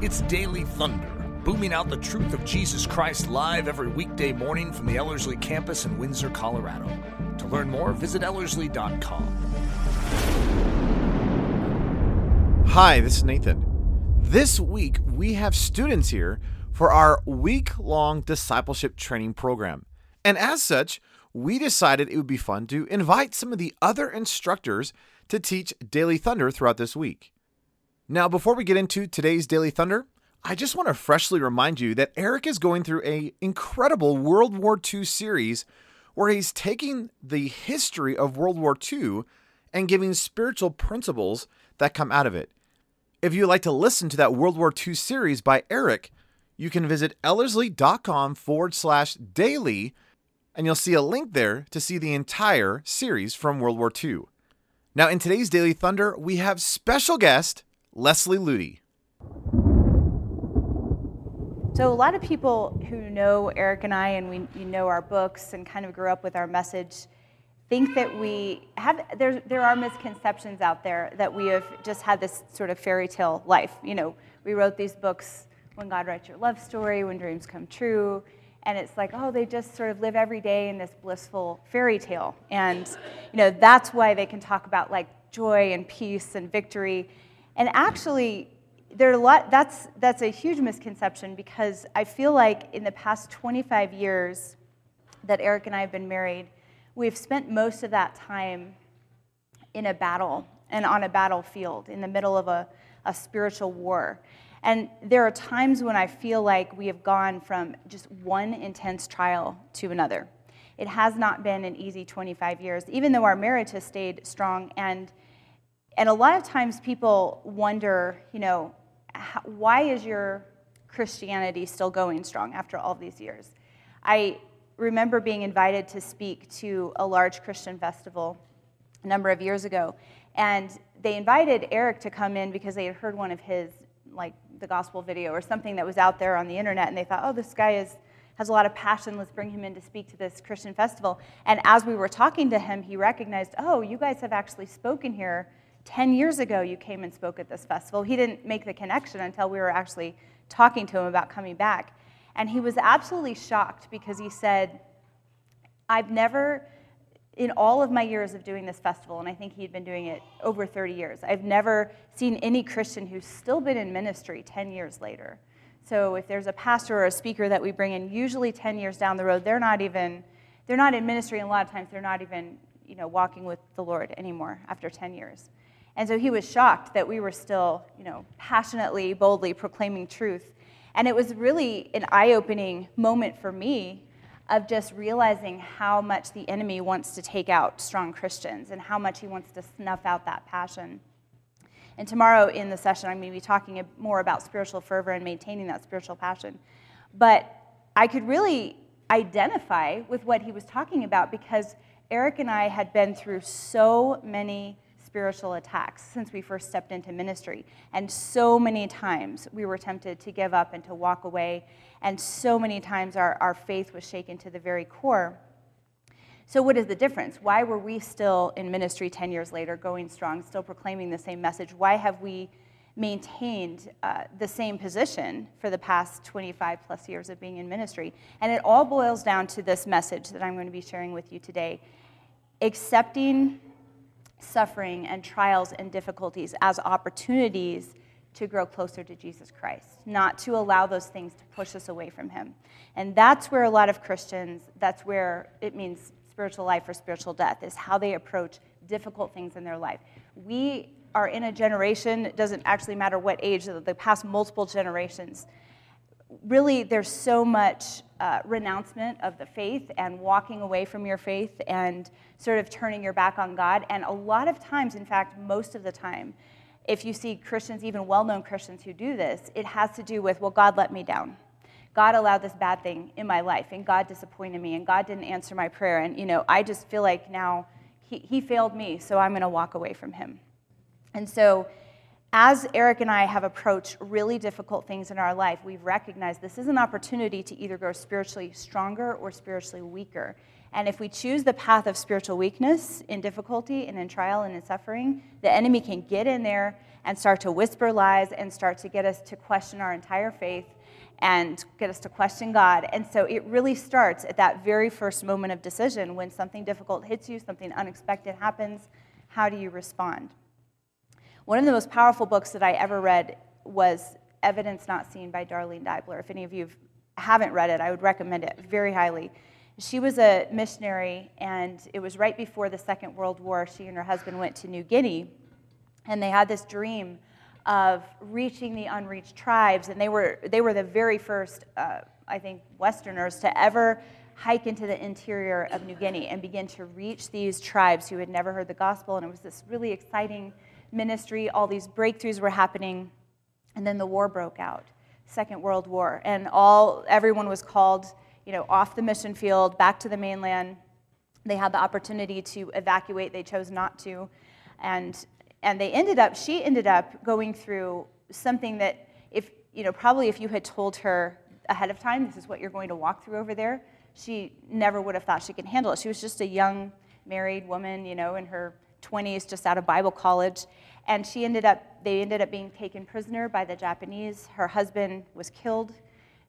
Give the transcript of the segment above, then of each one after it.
It's Daily Thunder, booming out the truth of Jesus Christ live every weekday morning from the Ellerslie campus in Windsor, Colorado. To learn more, visit Ellerslie.com. Hi, this is Nathan. This week, we have students here for our week long discipleship training program. And as such, we decided it would be fun to invite some of the other instructors to teach Daily Thunder throughout this week. Now, before we get into today's Daily Thunder, I just want to freshly remind you that Eric is going through a incredible World War II series where he's taking the history of World War II and giving spiritual principles that come out of it. If you'd like to listen to that World War II series by Eric, you can visit ellerslie.com forward slash daily, and you'll see a link there to see the entire series from World War II. Now, in today's Daily Thunder, we have special guest Leslie Ludy. So, a lot of people who know Eric and I and we you know our books and kind of grew up with our message think that we have, there, there are misconceptions out there that we have just had this sort of fairy tale life. You know, we wrote these books, When God Writes Your Love Story, When Dreams Come True, and it's like, oh, they just sort of live every day in this blissful fairy tale. And, you know, that's why they can talk about like joy and peace and victory and actually, there are a lot, that's, that's a huge misconception because I feel like in the past 25 years that Eric and I have been married, we've spent most of that time in a battle and on a battlefield in the middle of a, a spiritual war. And there are times when I feel like we have gone from just one intense trial to another. It has not been an easy 25 years, even though our marriage has stayed strong and and a lot of times people wonder, you know, why is your Christianity still going strong after all these years? I remember being invited to speak to a large Christian festival a number of years ago, and they invited Eric to come in because they had heard one of his, like the gospel video or something that was out there on the internet, and they thought, oh, this guy is has a lot of passion. Let's bring him in to speak to this Christian festival. And as we were talking to him, he recognized, oh, you guys have actually spoken here 10 years ago you came and spoke at this festival. He didn't make the connection until we were actually talking to him about coming back. And he was absolutely shocked because he said, I've never, in all of my years of doing this festival, and I think he'd been doing it over 30 years, I've never seen any Christian who's still been in ministry 10 years later. So if there's a pastor or a speaker that we bring in, usually 10 years down the road, they're not even, they're not in ministry, and a lot of times they're not even, you know, walking with the Lord anymore after 10 years. And so he was shocked that we were still, you know, passionately, boldly proclaiming truth. And it was really an eye opening moment for me of just realizing how much the enemy wants to take out strong Christians and how much he wants to snuff out that passion. And tomorrow in the session, I'm going to be talking more about spiritual fervor and maintaining that spiritual passion. But I could really identify with what he was talking about because Eric and I had been through so many spiritual attacks since we first stepped into ministry. And so many times we were tempted to give up and to walk away. And so many times our, our faith was shaken to the very core. So, what is the difference? Why were we still in ministry 10 years later, going strong, still proclaiming the same message? Why have we maintained uh, the same position for the past 25 plus years of being in ministry? And it all boils down to this message that I'm going to be sharing with you today accepting suffering and trials and difficulties as opportunities to grow closer to Jesus Christ, not to allow those things to push us away from Him. And that's where a lot of Christians, that's where it means spiritual life or spiritual death, is how they approach difficult things in their life. We are in a generation, it doesn't actually matter what age, the past multiple generations. Really, there's so much uh, renouncement of the faith and walking away from your faith and sort of turning your back on God. And a lot of times, in fact, most of the time, if you see Christians, even well known Christians who do this, it has to do with, well, God let me down. God allowed this bad thing in my life, and God disappointed me, and God didn't answer my prayer. And, you know, I just feel like now he, he failed me, so I'm going to walk away from him. And so as Eric and I have approached really difficult things in our life, we've recognized this is an opportunity to either grow spiritually stronger or spiritually weaker. And if we choose the path of spiritual weakness in difficulty and in trial and in suffering, the enemy can get in there and start to whisper lies and start to get us to question our entire faith and get us to question God. And so it really starts at that very first moment of decision when something difficult hits you, something unexpected happens. How do you respond? One of the most powerful books that I ever read was Evidence Not Seen by Darlene Deibler. If any of you haven't read it, I would recommend it very highly. She was a missionary, and it was right before the Second World War. She and her husband went to New Guinea, and they had this dream of reaching the unreached tribes, and they were they were the very first, uh, I think, Westerners to ever hike into the interior of New Guinea and begin to reach these tribes who had never heard the gospel. And it was this really exciting ministry. All these breakthroughs were happening, and then the war broke out, Second World War, and all everyone was called, you know, off the mission field, back to the mainland. They had the opportunity to evacuate. They chose not to, and and they ended up, she ended up going through something that, if, you know, probably if you had told her ahead of time, this is what you're going to walk through over there, she never would have thought she could handle it. She was just a young married woman, you know, in her 20s, just out of Bible college. And she ended up, they ended up being taken prisoner by the Japanese. Her husband was killed.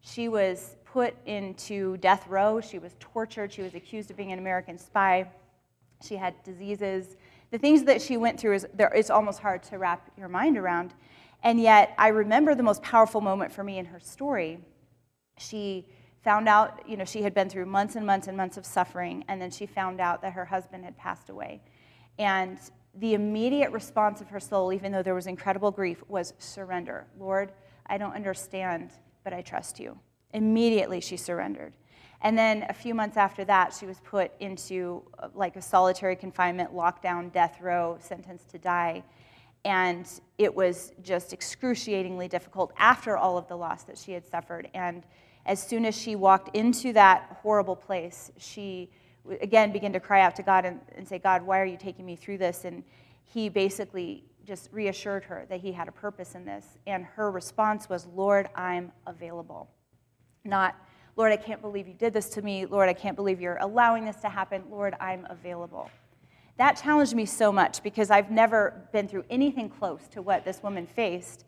She was put into death row. She was tortured. She was accused of being an American spy. She had diseases the things that she went through is there, it's almost hard to wrap your mind around. And yet, I remember the most powerful moment for me in her story. She found out, you know, she had been through months and months and months of suffering, and then she found out that her husband had passed away. And the immediate response of her soul, even though there was incredible grief, was surrender. Lord, I don't understand, but I trust you. Immediately, she surrendered. And then a few months after that, she was put into uh, like a solitary confinement, lockdown, death row, sentenced to die. And it was just excruciatingly difficult after all of the loss that she had suffered. And as soon as she walked into that horrible place, she again begin to cry out to God and, and say, God, why are you taking me through this? And he basically just reassured her that he had a purpose in this. And her response was, Lord, I'm available. Not, Lord, I can't believe you did this to me. Lord, I can't believe you're allowing this to happen. Lord, I'm available. That challenged me so much because I've never been through anything close to what this woman faced.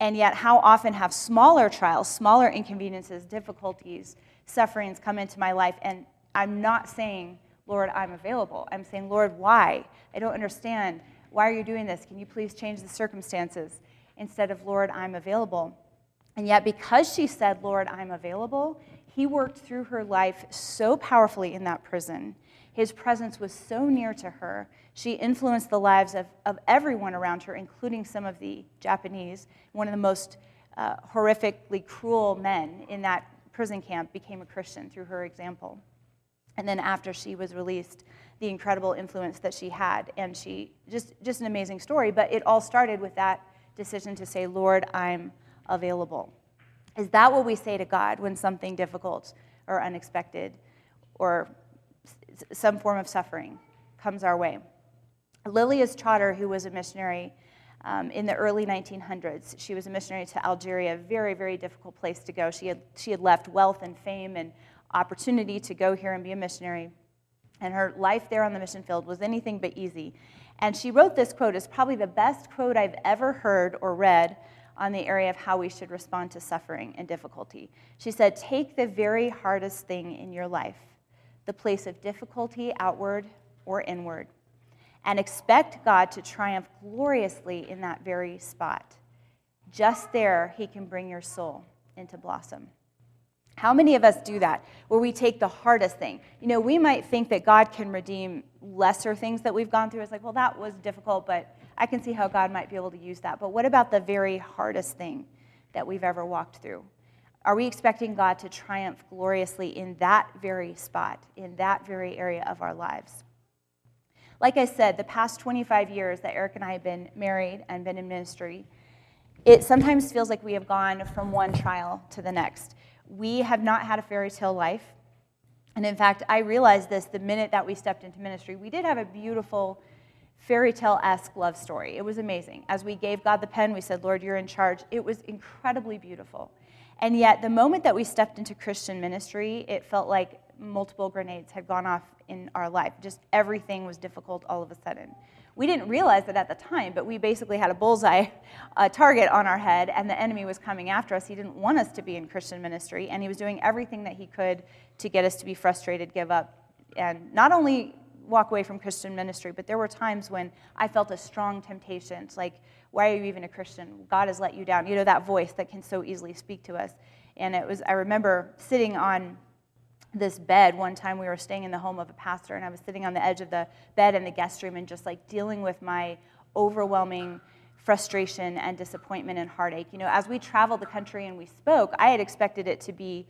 And yet, how often have smaller trials, smaller inconveniences, difficulties, sufferings come into my life? And I'm not saying, Lord, I'm available. I'm saying, Lord, why? I don't understand. Why are you doing this? Can you please change the circumstances? Instead of, Lord, I'm available. And yet, because she said, Lord, I'm available, he worked through her life so powerfully in that prison. His presence was so near to her. She influenced the lives of, of everyone around her, including some of the Japanese. One of the most uh, horrifically cruel men in that prison camp became a Christian through her example. And then after she was released, the incredible influence that she had. And she, just, just an amazing story, but it all started with that decision to say, Lord, I'm available. Is that what we say to God when something difficult or unexpected or some form of suffering comes our way? Lilias Trotter, who was a missionary um, in the early 1900s, she was a missionary to Algeria, a very, very difficult place to go. She had, she had left wealth and fame and opportunity to go here and be a missionary. And her life there on the mission field was anything but easy. And she wrote this quote. It's probably the best quote I've ever heard or read on the area of how we should respond to suffering and difficulty. She said, Take the very hardest thing in your life, the place of difficulty, outward or inward, and expect God to triumph gloriously in that very spot. Just there, He can bring your soul into blossom. How many of us do that, where we take the hardest thing? You know, we might think that God can redeem lesser things that we've gone through. It's like, well, that was difficult, but I can see how God might be able to use that. But what about the very hardest thing that we've ever walked through? Are we expecting God to triumph gloriously in that very spot, in that very area of our lives? Like I said, the past 25 years that Eric and I have been married and been in ministry, it sometimes feels like we have gone from one trial to the next we have not had a fairy tale life. And in fact, I realized this the minute that we stepped into ministry. We did have a beautiful fairy tale esque love story. It was amazing. As we gave God the pen, we said, Lord, you're in charge. It was incredibly beautiful. And yet, the moment that we stepped into Christian ministry, it felt like multiple grenades had gone off in our life. Just everything was difficult all of a sudden. We didn't realize it at the time, but we basically had a bullseye a target on our head, and the enemy was coming after us. He didn't want us to be in Christian ministry, and he was doing everything that he could to get us to be frustrated, give up, and not only walk away from Christian ministry, but there were times when I felt a strong temptation. It's like, why are you even a Christian? God has let you down. You know, that voice that can so easily speak to us. And it was, I remember sitting on this bed. One time we were staying in the home of a pastor and i was sitting on the edge of the bed in the guest room and just like dealing with my overwhelming frustration and disappointment and heartache. You know as we traveled the country and we spoke i had expected it to be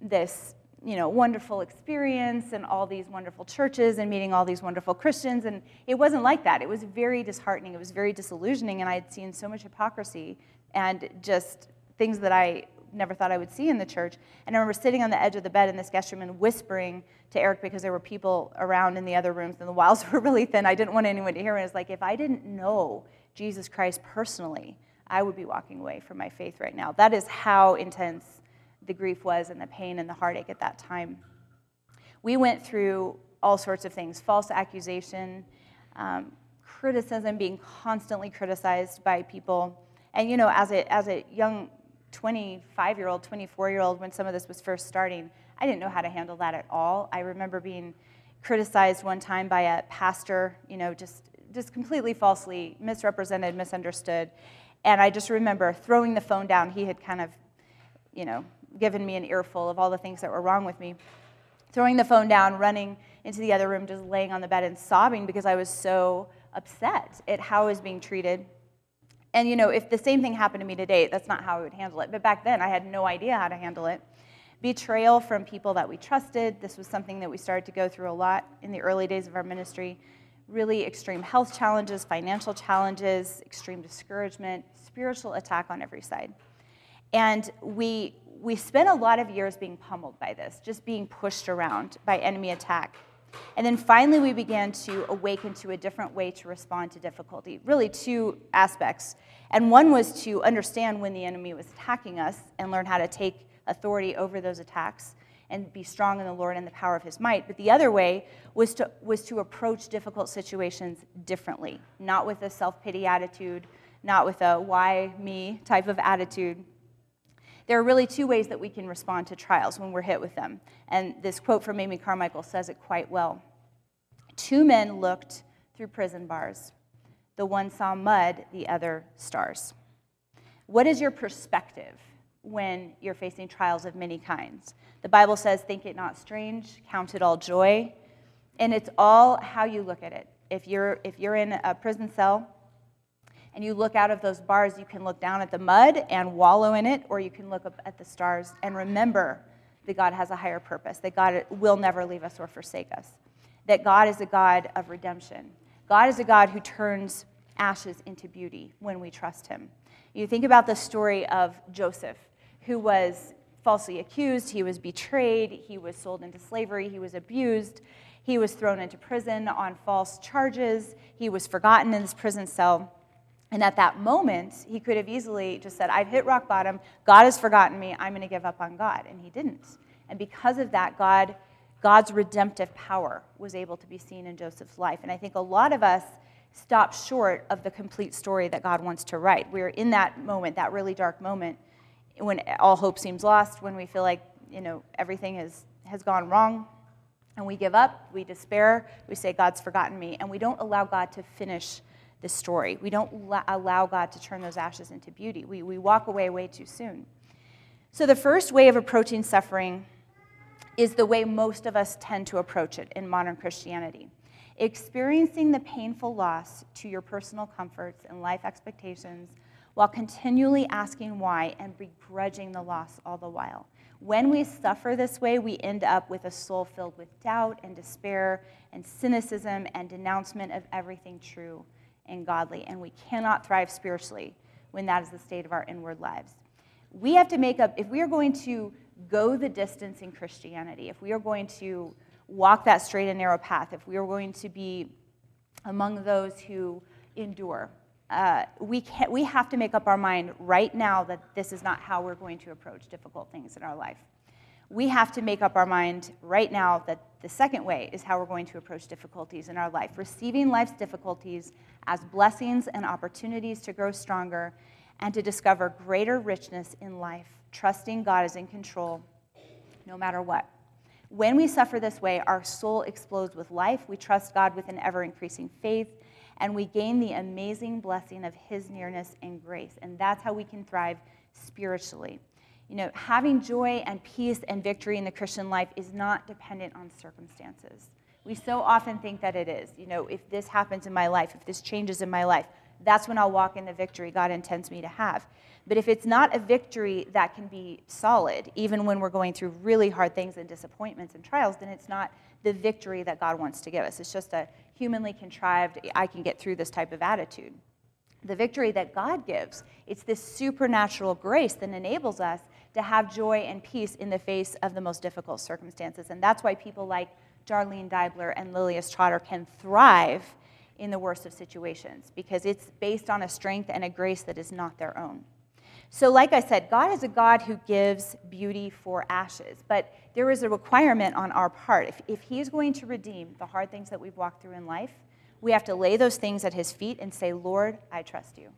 this you know wonderful experience and all these wonderful churches and meeting all these wonderful christians and it wasn't like that. It was very disheartening. It was very disillusioning and i had seen so much hypocrisy and just things that i never thought I would see in the church. And I remember sitting on the edge of the bed in this guest room and whispering to Eric because there were people around in the other rooms and the walls were really thin. I didn't want anyone to hear me. It's like, if I didn't know Jesus Christ personally, I would be walking away from my faith right now. That is how intense the grief was and the pain and the heartache at that time. We went through all sorts of things false accusation, um, criticism, being constantly criticized by people. And, you know, as a, as a young 25 year old, 24 year old, when some of this was first starting, I didn't know how to handle that at all. I remember being criticized one time by a pastor, you know, just, just completely falsely misrepresented, misunderstood. And I just remember throwing the phone down. He had kind of, you know, given me an earful of all the things that were wrong with me. Throwing the phone down, running into the other room, just laying on the bed and sobbing because I was so upset at how I was being treated and you know, if the same thing happened to me today, that's not how I would handle it. But back then, I had no idea how to handle it. Betrayal from people that we trusted. This was something that we started to go through a lot in the early days of our ministry. Really extreme health challenges, financial challenges, extreme discouragement, spiritual attack on every side. And we, we spent a lot of years being pummeled by this, just being pushed around by enemy attack. And then finally, we began to awaken to a different way to respond to difficulty. Really, two aspects. And one was to understand when the enemy was attacking us and learn how to take authority over those attacks and be strong in the Lord and the power of his might. But the other way was to, was to approach difficult situations differently, not with a self pity attitude, not with a why me type of attitude, there are really two ways that we can respond to trials when we're hit with them. And this quote from Amy Carmichael says it quite well. Two men looked through prison bars. The one saw mud, the other stars. What is your perspective when you're facing trials of many kinds? The Bible says, think it not strange, count it all joy. And it's all how you look at it. If you're, if you're in a prison cell and you look out of those bars, you can look down at the mud and wallow in it, or you can look up at the stars and remember that God has a higher purpose, that God will never leave us or forsake us, that God is a God of redemption. God is a God who turns ashes into beauty when we trust Him. You think about the story of Joseph, who was falsely accused, he was betrayed, he was sold into slavery, he was abused, he was thrown into prison on false charges, he was forgotten in his prison cell. And at that moment, he could have easily just said, I've hit rock bottom. God has forgotten me. I'm going to give up on God. And he didn't. And because of that, God, God's redemptive power was able to be seen in Joseph's life. And I think a lot of us stop short of the complete story that God wants to write. We're in that moment, that really dark moment, when all hope seems lost, when we feel like you know everything has, has gone wrong, and we give up, we despair, we say, God's forgotten me, and we don't allow God to finish this story. We don't allow God to turn those ashes into beauty. We, we walk away way too soon. So, the first way of approaching suffering is the way most of us tend to approach it in modern Christianity experiencing the painful loss to your personal comforts and life expectations while continually asking why and begrudging the loss all the while. When we suffer this way, we end up with a soul filled with doubt and despair and cynicism and denouncement of everything true and godly, and we cannot thrive spiritually when that is the state of our inward lives. We have to make up, if we are going to go the distance in Christianity, if we are going to walk that straight and narrow path, if we are going to be among those who endure. Uh, we, can, we have to make up our mind right now that this is not how we're going to approach difficult things in our life. We have to make up our mind right now that the second way is how we're going to approach difficulties in our life, receiving life's difficulties as blessings and opportunities to grow stronger and to discover greater richness in life, trusting God is in control no matter what. When we suffer this way, our soul explodes with life. We trust God with an ever increasing faith, and we gain the amazing blessing of His nearness and grace. And that's how we can thrive spiritually. You know, having joy and peace and victory in the Christian life is not dependent on circumstances. We so often think that it is. You know, if this happens in my life, if this changes in my life, that's when I'll walk in the victory God intends me to have. But if it's not a victory that can be solid, even when we're going through really hard things and disappointments and trials, then it's not the victory that God wants to give us. It's just a humanly contrived, I can get through this type of attitude. The victory that God gives, it's this supernatural grace that enables us to have joy and peace in the face of the most difficult circumstances. And that's why people like Darlene Deibler and Lilias Trotter can thrive in the worst of situations because it's based on a strength and a grace that is not their own. So, like I said, God is a God who gives beauty for ashes, but there is a requirement on our part. If, if He is going to redeem the hard things that we've walked through in life, we have to lay those things at His feet and say, Lord, I trust you.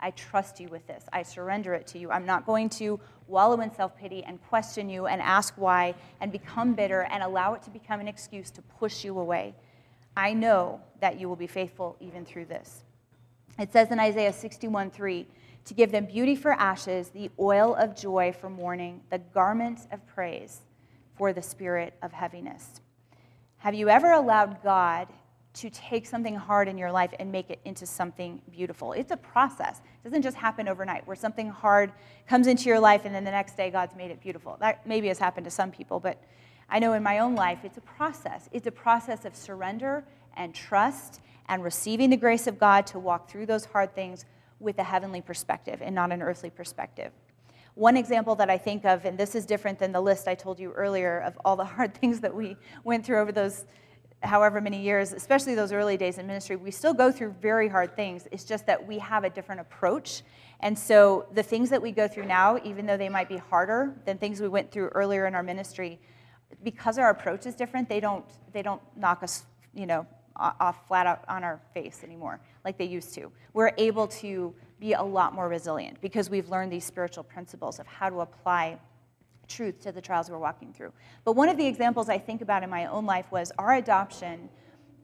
I trust you with this. I surrender it to you. I'm not going to wallow in self pity and question you and ask why and become bitter and allow it to become an excuse to push you away. I know that you will be faithful even through this. It says in Isaiah 61 3, to give them beauty for ashes, the oil of joy for mourning, the garment of praise for the spirit of heaviness. Have you ever allowed God to take something hard in your life and make it into something beautiful? It's a process. It doesn't just happen overnight where something hard comes into your life and then the next day God's made it beautiful. That maybe has happened to some people, but I know in my own life it's a process. It's a process of surrender and trust and receiving the grace of God to walk through those hard things with a heavenly perspective and not an earthly perspective. One example that I think of, and this is different than the list I told you earlier of all the hard things that we went through over those however many years, especially those early days in ministry, we still go through very hard things. It's just that we have a different approach. And so the things that we go through now, even though they might be harder than things we went through earlier in our ministry, because our approach is different, they don't, they don't knock us, you know, off flat out on our face anymore like they used to. We're able to be a lot more resilient because we've learned these spiritual principles of how to apply truth to the trials we're walking through. But one of the examples I think about in my own life was our adoption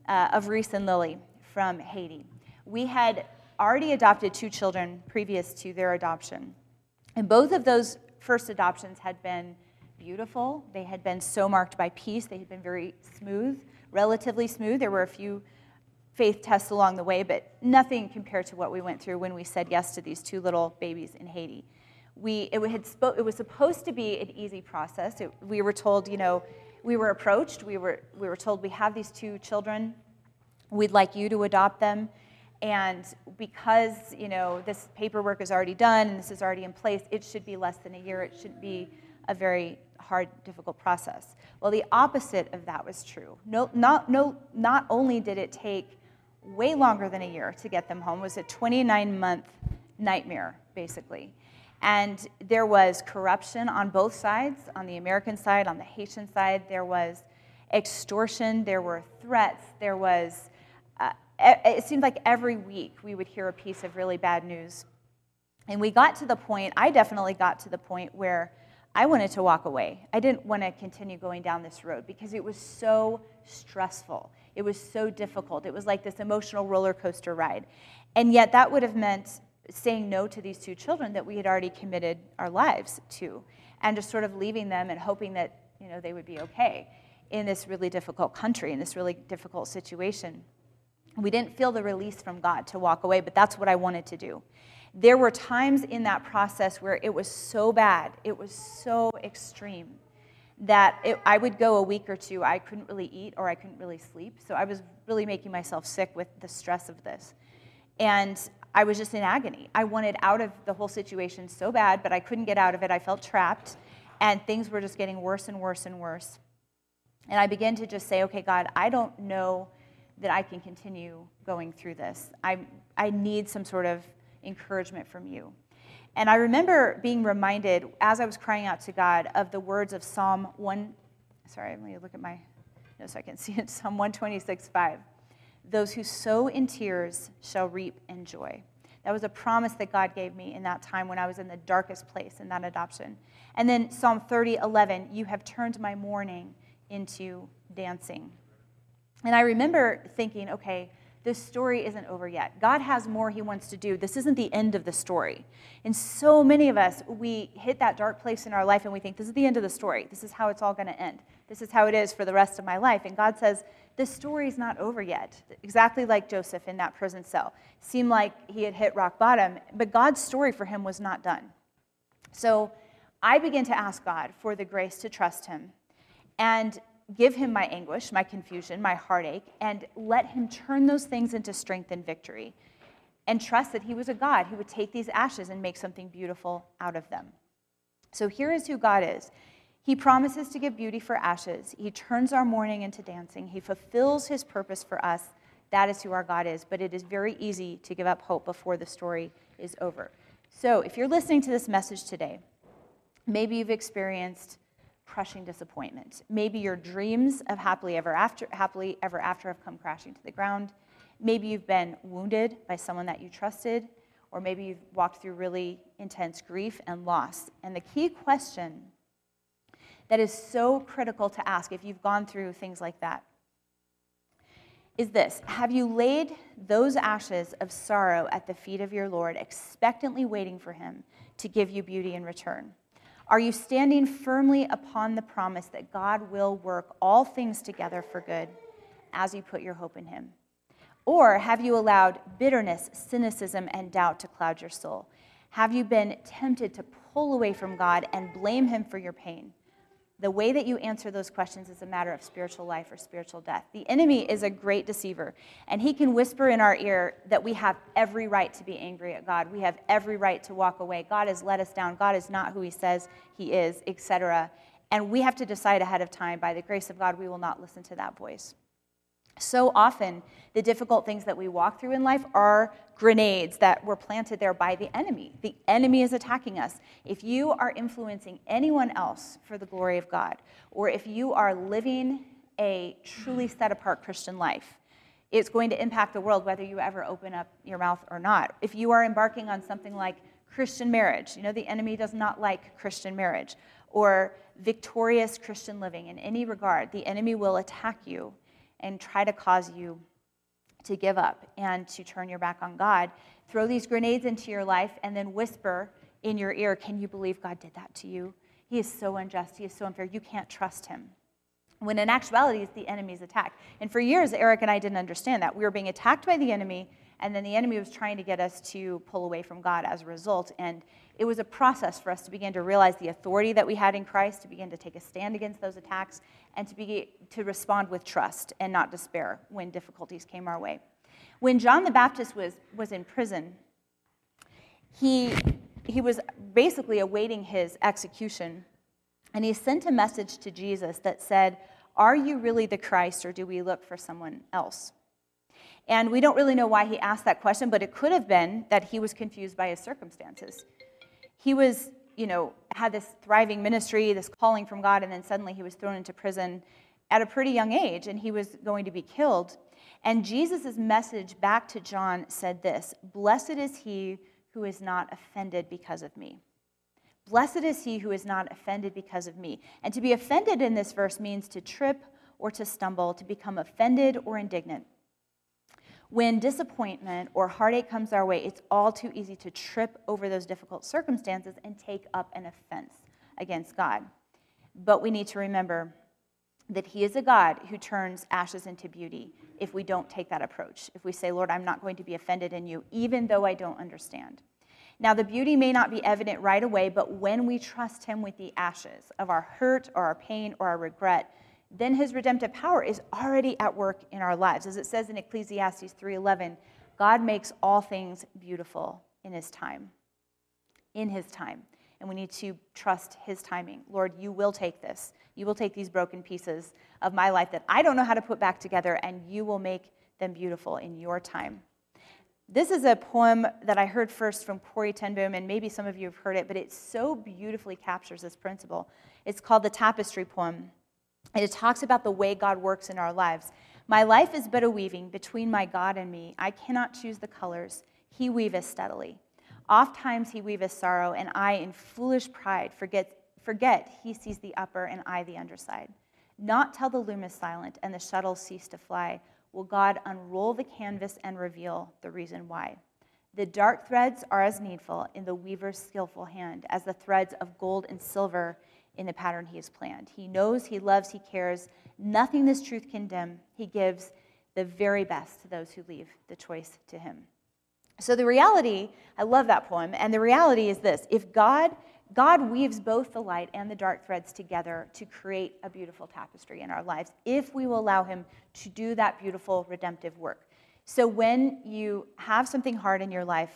uh, of Reese and Lily from Haiti. We had already adopted two children previous to their adoption, and both of those first adoptions had been beautiful. They had been so marked by peace, they had been very smooth relatively smooth. There were a few faith tests along the way, but nothing compared to what we went through when we said yes to these two little babies in Haiti. We, it, had spo- it was supposed to be an easy process. It, we were told, you know, we were approached, we were, we were told we have these two children, we'd like you to adopt them. And because, you know, this paperwork is already done and this is already in place, it should be less than a year. It should be a very hard, difficult process. Well, the opposite of that was true. No, not, no, not only did it take way longer than a year to get them home, it was a 29 month nightmare, basically. And there was corruption on both sides on the American side, on the Haitian side. There was extortion, there were threats, there was, uh, it seemed like every week we would hear a piece of really bad news. And we got to the point, I definitely got to the point where I wanted to walk away. I didn't want to continue going down this road because it was so stressful. It was so difficult. It was like this emotional roller coaster ride. And yet, that would have meant saying no to these two children that we had already committed our lives to and just sort of leaving them and hoping that you know, they would be okay in this really difficult country, in this really difficult situation. We didn't feel the release from God to walk away, but that's what I wanted to do there were times in that process where it was so bad, it was so extreme, that it, I would go a week or two, I couldn't really eat or I couldn't really sleep. So I was really making myself sick with the stress of this. And I was just in agony. I wanted out of the whole situation so bad, but I couldn't get out of it. I felt trapped, and things were just getting worse and worse and worse. And I began to just say, okay, God, I don't know that I can continue going through this. I, I need some sort of encouragement from you. And I remember being reminded as I was crying out to God of the words of Psalm 1. Sorry, let me look at my no, so I can see it. Psalm 126, 5. Those who sow in tears shall reap in joy. That was a promise that God gave me in that time when I was in the darkest place in that adoption. And then Psalm 30, 11, you have turned my mourning into dancing. And I remember thinking, okay, this story isn't over yet. God has more He wants to do. This isn't the end of the story. And so many of us, we hit that dark place in our life and we think, this is the end of the story. This is how it's all going to end. This is how it is for the rest of my life. And God says, this story's not over yet. Exactly like Joseph in that prison cell. Seemed like he had hit rock bottom, but God's story for him was not done. So I began to ask God for the grace to trust Him. And give him my anguish, my confusion, my heartache, and let him turn those things into strength and victory. And trust that he was a God who would take these ashes and make something beautiful out of them. So here is who God is. He promises to give beauty for ashes. He turns our mourning into dancing. He fulfills his purpose for us. That is who our God is. But it is very easy to give up hope before the story is over. So if you're listening to this message today, maybe you've experienced crushing disappointment. Maybe your dreams of happily ever after, happily ever after have come crashing to the ground. Maybe you've been wounded by someone that you trusted, or maybe you've walked through really intense grief and loss. And the key question that is so critical to ask if you've gone through things like that is this Have you laid those ashes of sorrow at the feet of your Lord, expectantly waiting for him to give you beauty in return? Are you standing firmly upon the promise that God will work all things together for good as you put your hope in Him? Or have you allowed bitterness, cynicism, and doubt to cloud your soul? Have you been tempted to pull away from God and blame Him for your pain? The way that you answer those questions is a matter of spiritual life or spiritual death. The enemy is a great deceiver, and he can whisper in our ear that we have every right to be angry at God. We have every right to walk away. God has let us down. God is not who he says he is, etc. And we have to decide ahead of time by the grace of God we will not listen to that voice. So often, the difficult things that we walk through in life are grenades that were planted there by the enemy. The enemy is attacking us. If you are influencing anyone else for the glory of God, or if you are living a truly set apart Christian life, it's going to impact the world whether you ever open up your mouth or not. If you are embarking on something like Christian marriage, you know, the enemy does not like Christian marriage, or victorious Christian living in any regard, the enemy will attack you and try to cause you to give up and to turn your back on God. Throw these grenades into your life and then whisper in your ear, Can you believe God did that to you? He is so unjust. He is so unfair. You can't trust him. When in actuality, it's the enemy's attack. And for years, Eric and I didn't understand that. We were being attacked by the enemy, and then the enemy was trying to get us to pull away from God as a result. And it was a process for us to begin to realize the authority that we had in Christ, to begin to take a stand against those attacks, and to, begin, to respond with trust and not despair when difficulties came our way. When John the Baptist was, was in prison, he, he was basically awaiting his execution, and he sent a message to Jesus that said, Are you really the Christ, or do we look for someone else? And we don't really know why he asked that question, but it could have been that he was confused by his circumstances he was, you know, had this thriving ministry, this calling from God, and then suddenly he was thrown into prison at a pretty young age and he was going to be killed. And Jesus' message back to John said this Blessed is he who is not offended because of me. Blessed is he who is not offended because of me. And to be offended in this verse means to trip or to stumble, to become offended or indignant. When disappointment or heartache comes our way, it's all too easy to trip over those difficult circumstances and take up an offense against God. But we need to remember that He is a God who turns ashes into beauty if we don't take that approach. If we say, Lord, I'm not going to be offended in you, even though I don't understand. Now, the beauty may not be evident right away, but when we trust Him with the ashes of our hurt or our pain or our regret, then his redemptive power is already at work in our lives. As it says in Ecclesiastes 3:11, God makes all things beautiful in his time. In his time. And we need to trust his timing. Lord, you will take this. You will take these broken pieces of my life that I don't know how to put back together and you will make them beautiful in your time. This is a poem that I heard first from Corrie ten Boom, and maybe some of you have heard it, but it so beautifully captures this principle. It's called the Tapestry Poem. And it talks about the way God works in our lives. My life is but a weaving between my God and me. I cannot choose the colors. He weaveth steadily. Oft times he weaveth sorrow, and I, in foolish pride, forget, forget he sees the upper and I the underside. Not till the loom is silent and the shuttle cease to fly will God unroll the canvas and reveal the reason why. The dark threads are as needful in the weaver's skillful hand as the threads of gold and silver in the pattern he has planned. He knows, he loves, he cares. Nothing this truth can dim. He gives the very best to those who leave the choice to him. So the reality, I love that poem, and the reality is this if God God weaves both the light and the dark threads together to create a beautiful tapestry in our lives if we will allow Him to do that beautiful redemptive work. So when you have something hard in your life,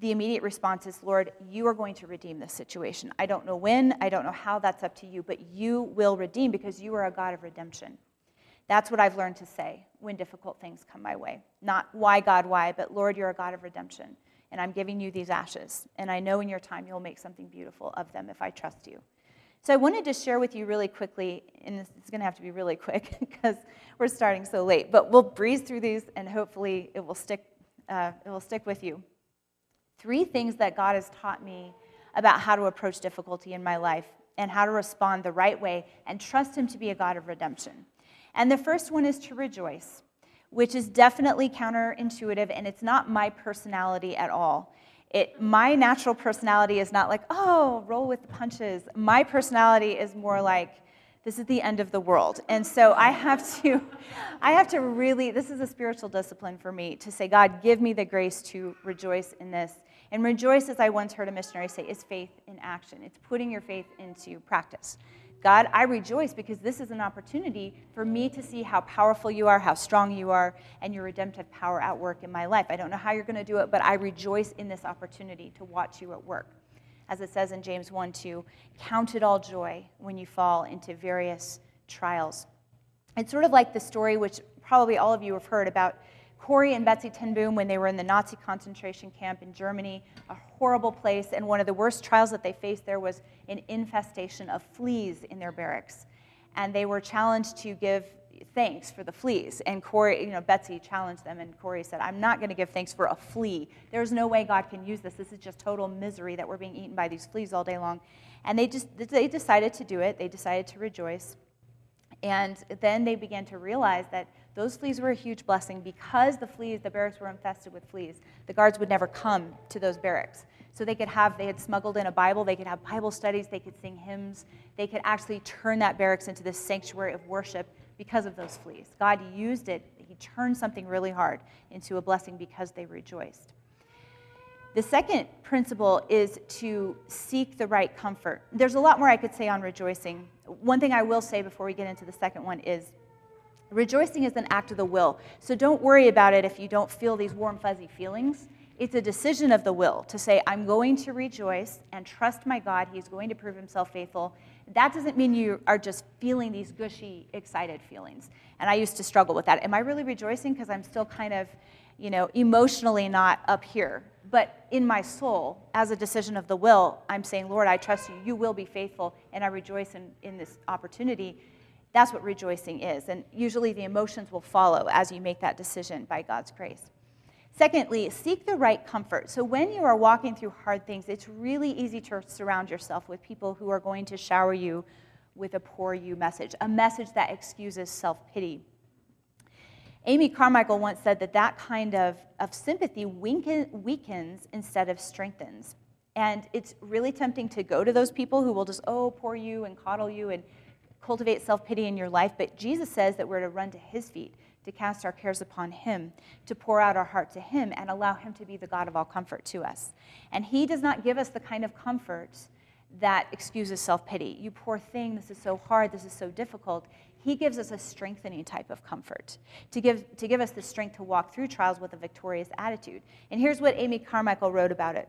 the immediate response is, Lord, you are going to redeem this situation. I don't know when, I don't know how, that's up to you, but you will redeem because you are a God of redemption. That's what I've learned to say when difficult things come my way. Not why, God, why, but Lord, you're a God of redemption and I'm giving you these ashes. And I know in your time you'll make something beautiful of them if I trust you. So I wanted to share with you really quickly, and it's going to have to be really quick because we're starting so late, but we'll breeze through these and hopefully it will stick, uh, it will stick with you. Three things that God has taught me about how to approach difficulty in my life and how to respond the right way and trust Him to be a God of redemption. And the first one is to rejoice which is definitely counterintuitive and it's not my personality at all. It, my natural personality is not like, oh, roll with the punches. My personality is more like, this is the end of the world. And so I have to, I have to really, this is a spiritual discipline for me to say, God, give me the grace to rejoice in this. And rejoice, as I once heard a missionary say, is faith in action. It's putting your faith into practice. God, I rejoice because this is an opportunity for me to see how powerful you are, how strong you are, and your redemptive power at work in my life. I don't know how you're going to do it, but I rejoice in this opportunity to watch you at work. As it says in James 1 2, count it all joy when you fall into various trials. It's sort of like the story which probably all of you have heard about Corrie and Betsie ten Boom when they were in the Nazi concentration camp in Germany, a horrible place, and one of the worst trials that they faced there was an infestation of fleas in their barracks. And they were challenged to give thanks for the fleas. And Corrie, you know, Betsie challenged them, and Corrie said, I'm not going to give thanks for a flea. There's no way God can use this. This is just total misery that we're being eaten by these fleas all day long. And they just they decided to do it. They decided to rejoice. And then they began to realize that those fleas were a huge blessing because the fleas, the barracks were infested with fleas. The guards would never come to those barracks. So they could have, they had smuggled in a Bible, they could have Bible studies, they could sing hymns, they could actually turn that barracks into this sanctuary of worship because of those fleas. God used it, He turned something really hard into a blessing because they rejoiced. The second principle is to seek the right comfort. There's a lot more I could say on rejoicing. One thing I will say before we get into the second one is Rejoicing is an act of the will. So don't worry about it if you don't feel these warm, fuzzy feelings. It's a decision of the will to say, I'm going to rejoice and trust my God. He's going to prove himself faithful. That doesn't mean you are just feeling these gushy, excited feelings. And I used to struggle with that. Am I really rejoicing? Because I'm still kind of, you know, emotionally not up here. But in my soul, as a decision of the will, I'm saying, Lord, I trust you. You will be faithful. And I rejoice in, in this opportunity that's what rejoicing is. And usually the emotions will follow as you make that decision by God's grace. Secondly, seek the right comfort. So when you are walking through hard things, it's really easy to surround yourself with people who are going to shower you with a poor you message, a message that excuses self pity. Amy Carmichael once said that that kind of, of sympathy weakens instead of strengthens. And it's really tempting to go to those people who will just, oh, poor you, and coddle you, and cultivate self pity in your life, but Jesus says that we're to run to his feet, to cast our cares upon him, to pour out our heart to him, and allow him to be the God of all comfort to us. And he does not give us the kind of comfort that excuses self pity. You poor thing, this is so hard, this is so difficult. He gives us a strengthening type of comfort to give, to give us the strength to walk through trials with a victorious attitude. And here's what Amy Carmichael wrote about it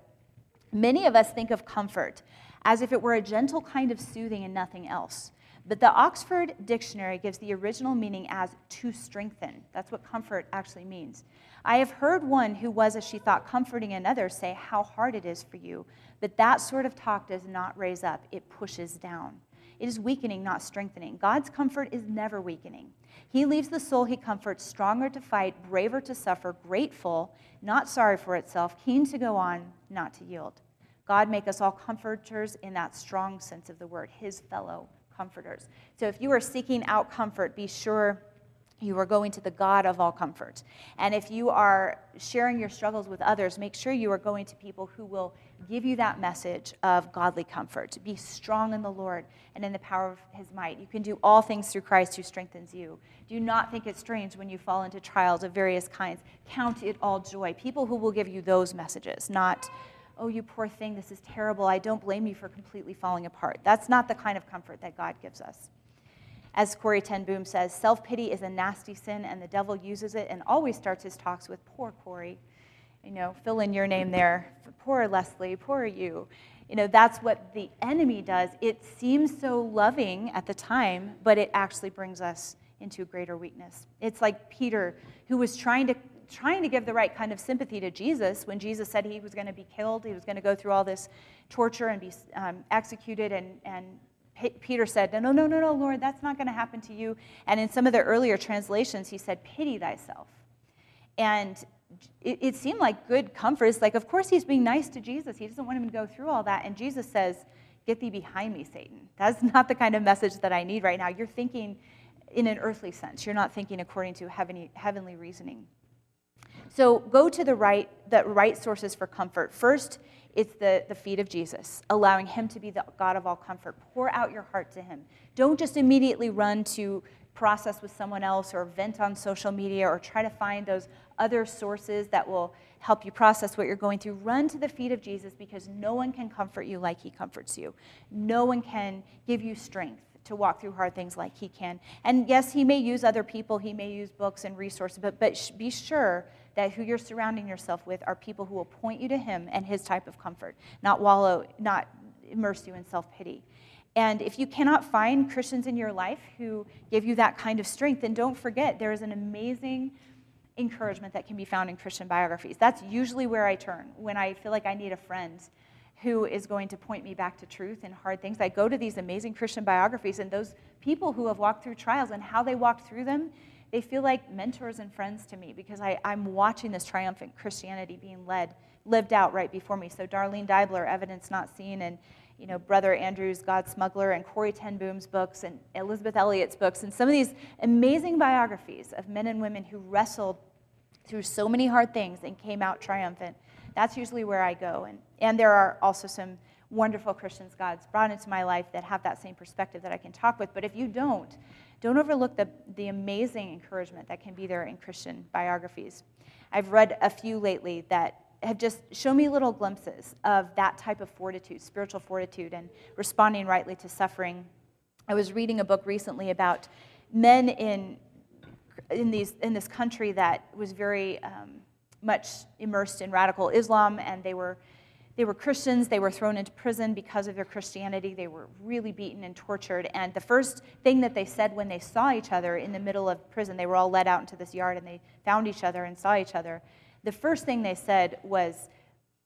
Many of us think of comfort as if it were a gentle kind of soothing and nothing else. But the Oxford Dictionary gives the original meaning as to strengthen. That's what comfort actually means. I have heard one who was, as she thought, comforting another say how hard it is for you. But that sort of talk does not raise up, it pushes down. It is weakening, not strengthening. God's comfort is never weakening. He leaves the soul he comforts stronger to fight, braver to suffer, grateful, not sorry for itself, keen to go on, not to yield. God make us all comforters in that strong sense of the word, his fellow comforters. So if you are seeking out comfort, be sure you are going to the God of all comfort. And if you are sharing your struggles with others, make sure you are going to people who will give you that message of godly comfort. Be strong in the Lord and in the power of his might. You can do all things through Christ who strengthens you. Do not think it strange when you fall into trials of various kinds. Count it all joy. People who will give you those messages, not, oh, you poor thing, this is terrible. I don't blame you for completely falling apart. That's not the kind of comfort that God gives us. As Corrie ten Boom says, self pity is a nasty sin, and the devil uses it and always starts his talks with, poor Corrie. You know, fill in your name there. Poor Leslie, poor you. You know, that's what the enemy does. It seems so loving at the time, but it actually brings us into greater weakness. It's like Peter, who was trying to trying to give the right kind of sympathy to Jesus when Jesus said he was going to be killed, he was going to go through all this torture and be um, executed, and, and Peter said, No, no, no, no, no, Lord, that's not going to happen to you. And in some of the earlier translations, he said, Pity thyself. And it, it, seemed like good comfort. It's like, of course, he's being nice to Jesus. He doesn't want him to go through all that. And Jesus says, Get thee behind me, Satan. That's not the kind of message that I need right now. You're thinking in an earthly sense, you're not thinking according to heavenly, heavenly reasoning. So go to the right, the right sources for comfort. First, it's the, the feet of Jesus, allowing Him to be the God of all comfort. Pour out your heart to Him. Don't just immediately run to process with someone else or vent on social media or try to find those other sources that will help you process what you're going through. Run to the feet of Jesus because no one can comfort you like He comforts you. No one can give you strength to walk through hard things like He can. And yes, He may use other people, He may use books and resources, but, but be sure that who you're surrounding yourself with are people who will point you to him and his type of comfort, not wallow, not immerse you in self pity. And if you cannot find Christians in your life who give you that kind of strength, then don't forget there is an amazing encouragement that can be found in Christian biographies. That's usually where I turn when I feel like I need a friend who is going to point me back to truth and hard things. I go to these amazing Christian biographies, and those people who have walked through trials and how they walked through them they feel like mentors and friends to me because I, I'm watching this triumphant Christianity being led, lived out right before me. So Darlene Deibler, Evidence Not Seen, and you know, Brother Andrew's God Smuggler and Corrie ten Boom's books and Elisabeth Elliot's books and some of these amazing biographies of men and women who wrestled through so many hard things and came out triumphant. That's usually where I go. And, and there are also some wonderful Christians God's brought into my life that have that same perspective that I can talk with. But if you don't, don't overlook the, the amazing encouragement that can be there in Christian biographies. I've read a few lately that have just shown me little glimpses of that type of fortitude, spiritual fortitude, and responding rightly to suffering. I was reading a book recently about men in, in, these, in this country that was very um, much immersed in radical Islam, and they were they were Christians. They were thrown into prison because of their Christianity. They were really beaten and tortured. And the first thing that they said when they saw each other in the middle of prison, they were all led out into this yard and they found each other and saw each other. The first thing they said was,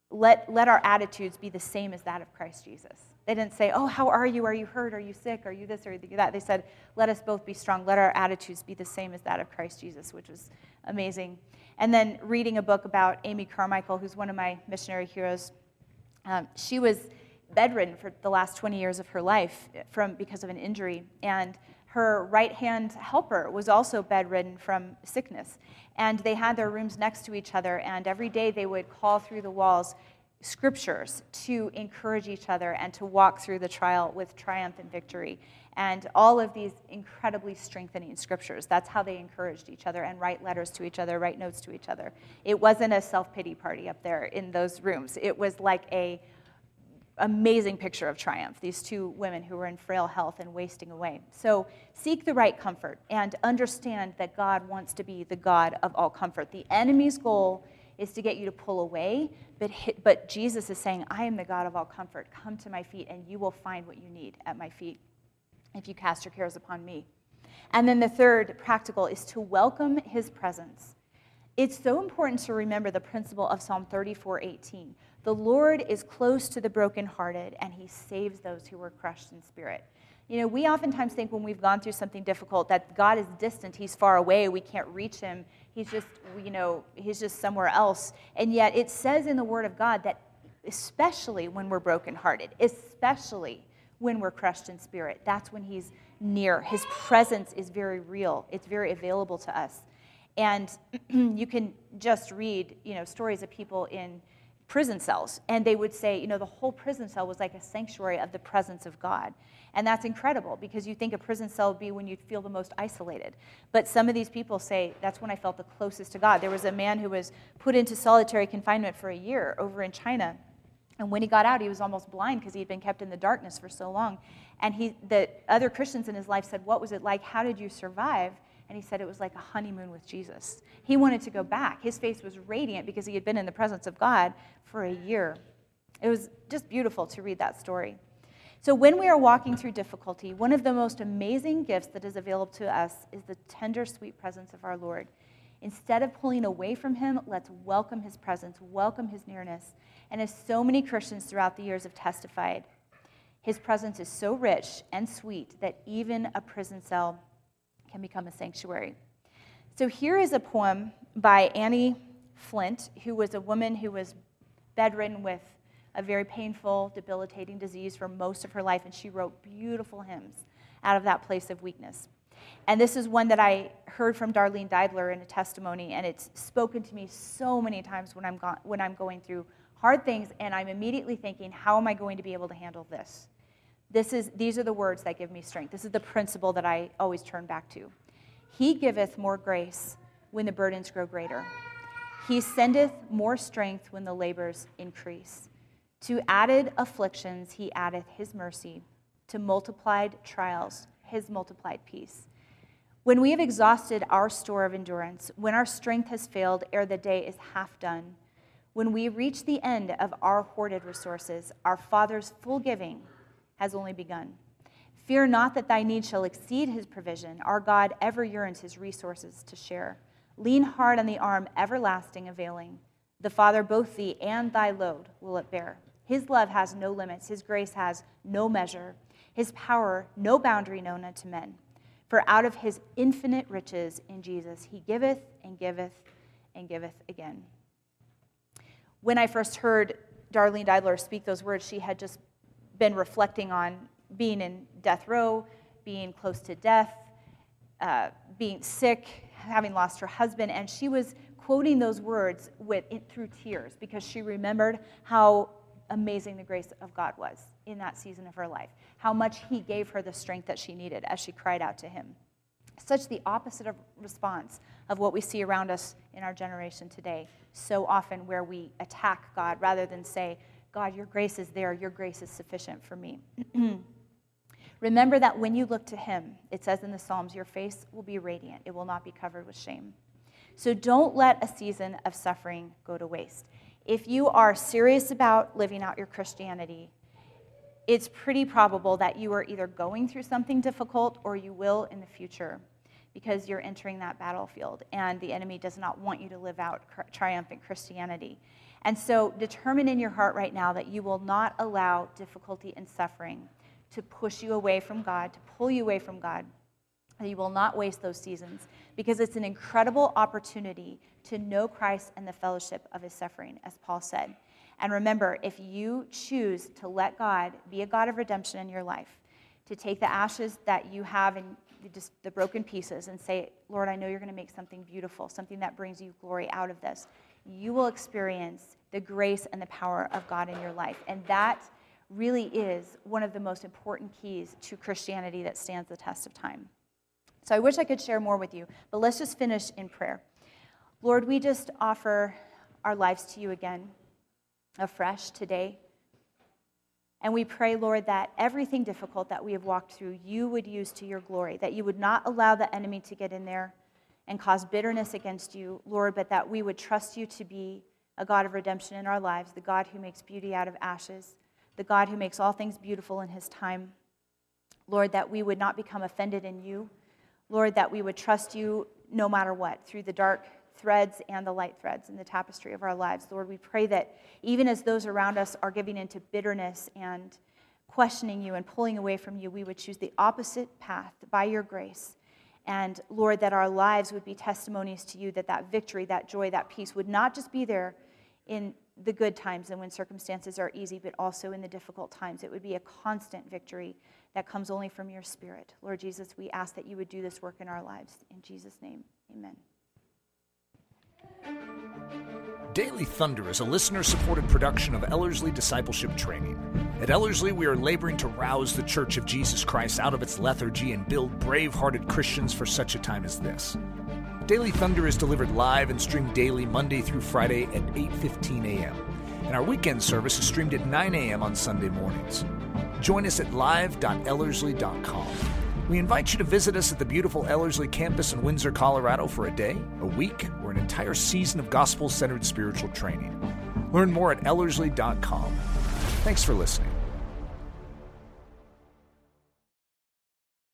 let, let our attitudes be the same as that of Christ Jesus. They didn't say, Oh, how are you? Are you hurt? Are you sick? Are you this or that? They said, Let us both be strong. Let our attitudes be the same as that of Christ Jesus, which was amazing. And then reading a book about Amy Carmichael, who's one of my missionary heroes um, she was bedridden for the last 20 years of her life from, because of an injury. And her right hand helper was also bedridden from sickness. And they had their rooms next to each other, and every day they would call through the walls scriptures to encourage each other and to walk through the trial with triumph and victory. And all of these incredibly strengthening scriptures. That's how they encouraged each other and write letters to each other, write notes to each other. It wasn't a self pity party up there in those rooms. It was like a amazing picture of triumph these two women who were in frail health and wasting away so seek the right comfort and understand that god wants to be the god of all comfort the enemy's goal is to get you to pull away but, but jesus is saying i am the god of all comfort come to my feet and you will find what you need at my feet if you cast your cares upon me. And then the third practical is to welcome his presence. It's so important to remember the principle of Psalm 34 18. The Lord is close to the brokenhearted, and he saves those who are crushed in spirit. You know, we oftentimes think when we've gone through something difficult that God is distant, he's far away, we can't reach him. He's just, you know, he's just somewhere else. And yet it says in the word of God that especially when we're brokenhearted, especially when we're crushed in spirit, that's when he's near. His presence is very real. It's very available to us. And you can just read, you know, stories of people in prison cells and they would say you know the whole prison cell was like a sanctuary of the presence of god and that's incredible because you think a prison cell would be when you feel the most isolated but some of these people say that's when i felt the closest to god there was a man who was put into solitary confinement for a year over in china and when he got out he was almost blind because he had been kept in the darkness for so long and he the other christians in his life said what was it like how did you survive and he said it was like a honeymoon with Jesus. He wanted to go back. His face was radiant because he had been in the presence of God for a year. It was just beautiful to read that story. So, when we are walking through difficulty, one of the most amazing gifts that is available to us is the tender, sweet presence of our Lord. Instead of pulling away from him, let's welcome his presence, welcome his nearness. And as so many Christians throughout the years have testified, his presence is so rich and sweet that even a prison cell can become a sanctuary. So here is a poem by Annie Flint, who was a woman who was bedridden with a very painful, debilitating disease for most of her life, and she wrote beautiful hymns out of that place of weakness. And this is one that I heard from Darlene Deibler in a testimony, and it's spoken to me so many times when I'm, go- when I'm going through hard things, and I'm immediately thinking, how am I going to be able to handle this? This is, these are the words that give me strength. This is the principle that I always turn back to. He giveth more grace when the burdens grow greater. He sendeth more strength when the labors increase. To added afflictions, he addeth his mercy. To multiplied trials, his multiplied peace. When we have exhausted our store of endurance, when our strength has failed ere the day is half done, when we reach the end of our hoarded resources, our Father's full giving has only begun. Fear not that thy need shall exceed his provision. Our God ever yearns his resources to share. Lean hard on the arm everlasting availing. The Father both thee and thy load will it bear. His love has no limits, his grace has no measure, his power no boundary known unto men. For out of his infinite riches in Jesus he giveth and giveth and giveth again. When I first heard Darlene Deibler speak those words, she had just been reflecting on being in death row, being close to death, uh, being sick, having lost her husband, and she was quoting those words with, through tears because she remembered how amazing the grace of God was in that season of her life, how much He gave her the strength that she needed as she cried out to Him. Such the opposite of response of what we see around us in our generation today, so often where we attack God rather than say, God, your grace is there. Your grace is sufficient for me. Remember that when you look to Him, it says in the Psalms, your face will be radiant, it will not be covered with shame. So don't let a season of suffering go to waste. If you are serious about living out your Christianity, it's pretty probable that you are either going through something difficult or you will in the future because you're entering that battlefield and the enemy does not want you to live out triumphant Christianity. And so determine in your heart right now that you will not allow difficulty and suffering to push you away from God, to pull you away from God. You will not waste those seasons because it's an incredible opportunity to know Christ and the fellowship of his suffering, as Paul said. And remember, if you choose to let God be a God of redemption in your life, to take the ashes that you have and just the broken pieces and say, Lord, I know you're going to make something beautiful, something that brings you glory out of this you will experience the grace and the power of God in your life. And that really is one of the most important keys to Christianity that stands the test of time. So I wish I could share more with you, but let's just finish in prayer. Lord, we just offer our lives to you again, afresh today. And we pray, Lord, that everything difficult that we have walked through, you would use to your glory, that you would not allow the enemy to get in there and cause bitterness against you, Lord, but that we would trust you to be a God of redemption in our lives, the God who makes beauty out of ashes, the God who makes all things beautiful in his time. Lord, that we would not become offended in you. Lord, that we would trust you no matter what through the dark threads and the light threads in the tapestry of our lives. Lord, we pray that even as those around us are giving into bitterness and questioning you and pulling away from you, we would choose the opposite path by your grace. And Lord, that our lives would be testimonies to you, that that victory, that joy, that peace would not just be there in the good times and when circumstances are easy, but also in the difficult times. It would be a constant victory that comes only from your Spirit. Lord Jesus, we ask that you would do this work in our lives. In Jesus' name, amen. Daily Thunder is a listener supported production of Ellerslie Discipleship Training. At Ellerslie, we are laboring to rouse the Church of Jesus Christ out of its lethargy and build brave hearted Christians for such a time as this. Daily Thunder is delivered live and streamed daily Monday through Friday at 8:15 a.m. And our weekend service is streamed at 9 a.m. on Sunday mornings. Join us at live.ellerslie.com. We invite you to visit us at the beautiful Ellerslie campus in Windsor, Colorado for a day, a week, or an entire season of gospel centered spiritual training. Learn more at ellerslie.com. Thanks for listening.